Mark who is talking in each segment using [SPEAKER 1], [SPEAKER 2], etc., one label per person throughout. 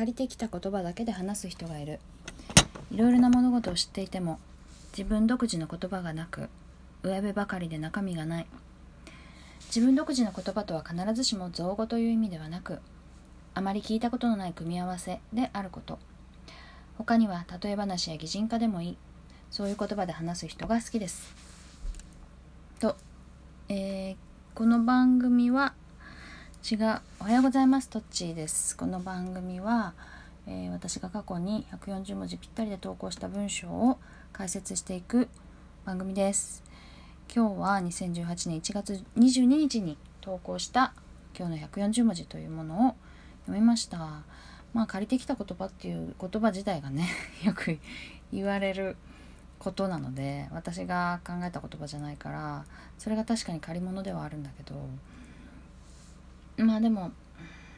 [SPEAKER 1] 借りてきた言葉だけで話す人がいる。いろいろな物事を知っていても自分独自の言葉がなく上辺ばかりで中身がない。自分独自の言葉とは必ずしも造語という意味ではなくあまり聞いたことのない組み合わせであること。他には例え話や擬人化でもいい。そういう言葉で話す人が好きです。と、えー、この番組は違うおはようございます。トッチーです。この番組は、えー、私が過去に140文字ぴったりで投稿した文章を解説していく番組です。今日は2018年1月22日に投稿した今日の140文字というものを読みました。まあ借りてきた言葉っていう言葉自体がね よく言われることなので私が考えた言葉じゃないからそれが確かに借り物ではあるんだけどまあでも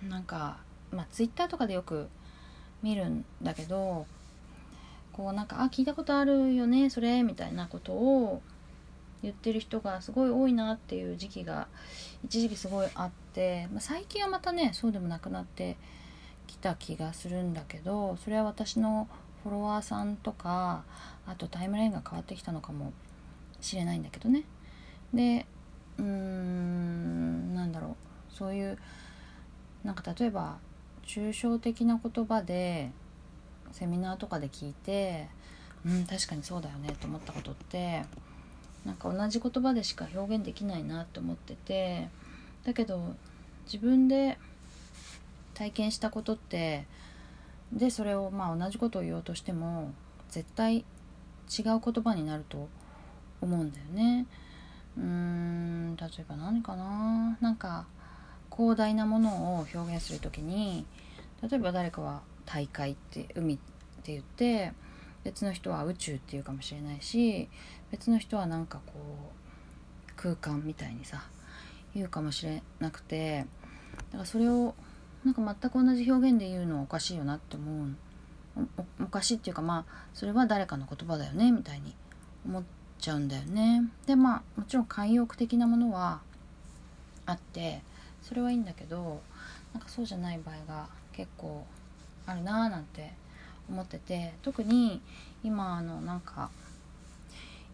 [SPEAKER 1] なんかまあツイッターとかでよく見るんだけどこうなんか「あ聞いたことあるよねそれ」みたいなことを言ってる人がすごい多いなっていう時期が一時期すごいあって、まあ、最近はまたねそうでもなくなってきた気がするんだけどそれは私のフォロワーさんとかあとタイムラインが変わってきたのかもしれないんだけどね。でうーんそういうなんか例えば抽象的な言葉でセミナーとかで聞いてうん確かにそうだよねと思ったことってなんか同じ言葉でしか表現できないなって思っててだけど自分で体験したことってでそれをまあ同じことを言おうとしても絶対違う言葉になると思うんだよね。うーん例えば何かな？なんか広大なものを表現する時に例えば誰かは大海って海って言って別の人は宇宙っていうかもしれないし別の人はなんかこう空間みたいにさ言うかもしれなくてだからそれをなんか全く同じ表現で言うのはおかしいよなって思うおかしいっていうかまあそれは誰かの言葉だよねみたいに思っちゃうんだよね。でまあもちろん慣用句的なものはあってそれはいいんだけどなんかそうじゃない場合が結構あるなーなんて思ってて特に今あのなんか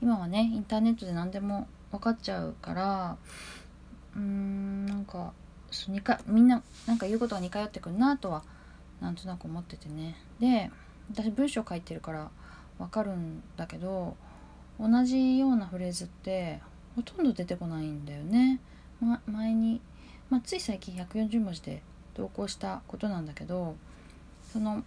[SPEAKER 1] 今はねインターネットで何でも分かっちゃうからうーんなんか2回みんななんか言うことが似通ってくるなとはなんとなく思っててね。で私文章書いてるから分かるんだけど同じようなフレーズってほとんど出てこないんだよね、ま、前にまあ、つい最近140文字で投稿したことなんだけどその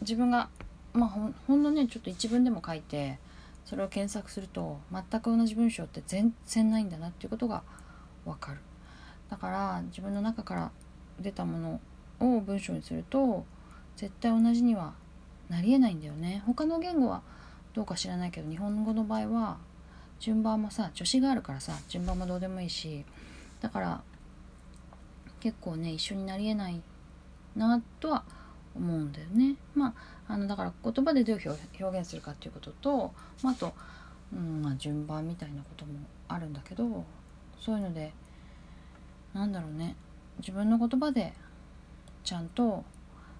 [SPEAKER 1] 自分がまあほほんのねちょっと一文でも書いてそれを検索すると全く同じ文章って全然ないんだなっていうことがわかる。だから自分の中から出たものを文章にすると絶対同じにはなりえないんだよね。他の言語はどうか知らないけど日本語の場合は順番もさ助詞があるからさ順番もどうでもいいしだから結構ね一緒になりえないなとは思うんだよね。まああのだから言葉でどう表現するかっていうことと、まあ、あと、うんまあ、順番みたいなこともあるんだけどそういうのでなんだろうね自分の言葉でちゃんと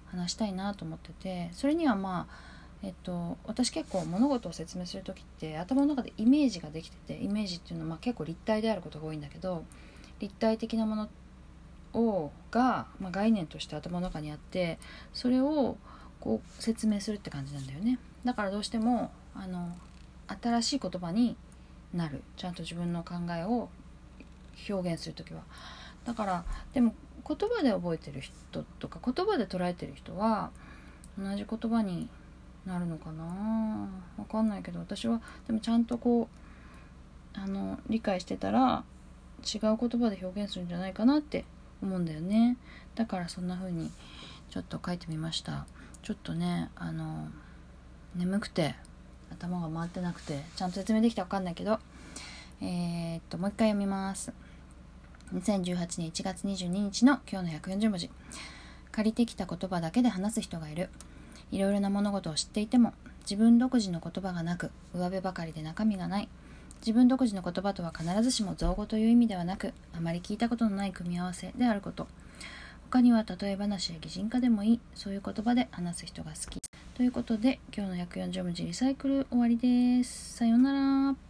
[SPEAKER 1] 話したいなと思っててそれにはまあえっと、私結構物事を説明する時って頭の中でイメージができててイメージっていうのはまあ結構立体であることが多いんだけど立体的なものっをが、まあ、概念として頭の中にあってそれをこう説明するって感じなんだよね。だからどうしてもあの新しい言葉になる。ちゃんと自分の考えを表現する時は。だからでも言葉で覚えてる人とか言葉で捉えてる人は同じ言葉になるのかな。わかんないけど私はでもちゃんとこうあの理解してたら違う言葉で表現するんじゃないかなって思うんだよね。だからそんな風にちょっと書いてみました。ちょっとねあの眠くて頭が回ってなくてちゃんと説明できたか分かんないけどえー、っともう一回読みます。2018年1月22日の今日の140文字。借りてきた言葉だけで話す人がいる。いろいろな物事を知っていても自分独自の言葉がなく上辺ばかりで中身がない。自分独自の言葉とは必ずしも造語という意味ではなくあまり聞いたことのない組み合わせであること。他には例え話や擬人化でもいいそういう言葉で話す人が好き。ということで今日の140文字リサイクル終わりです。さようなら。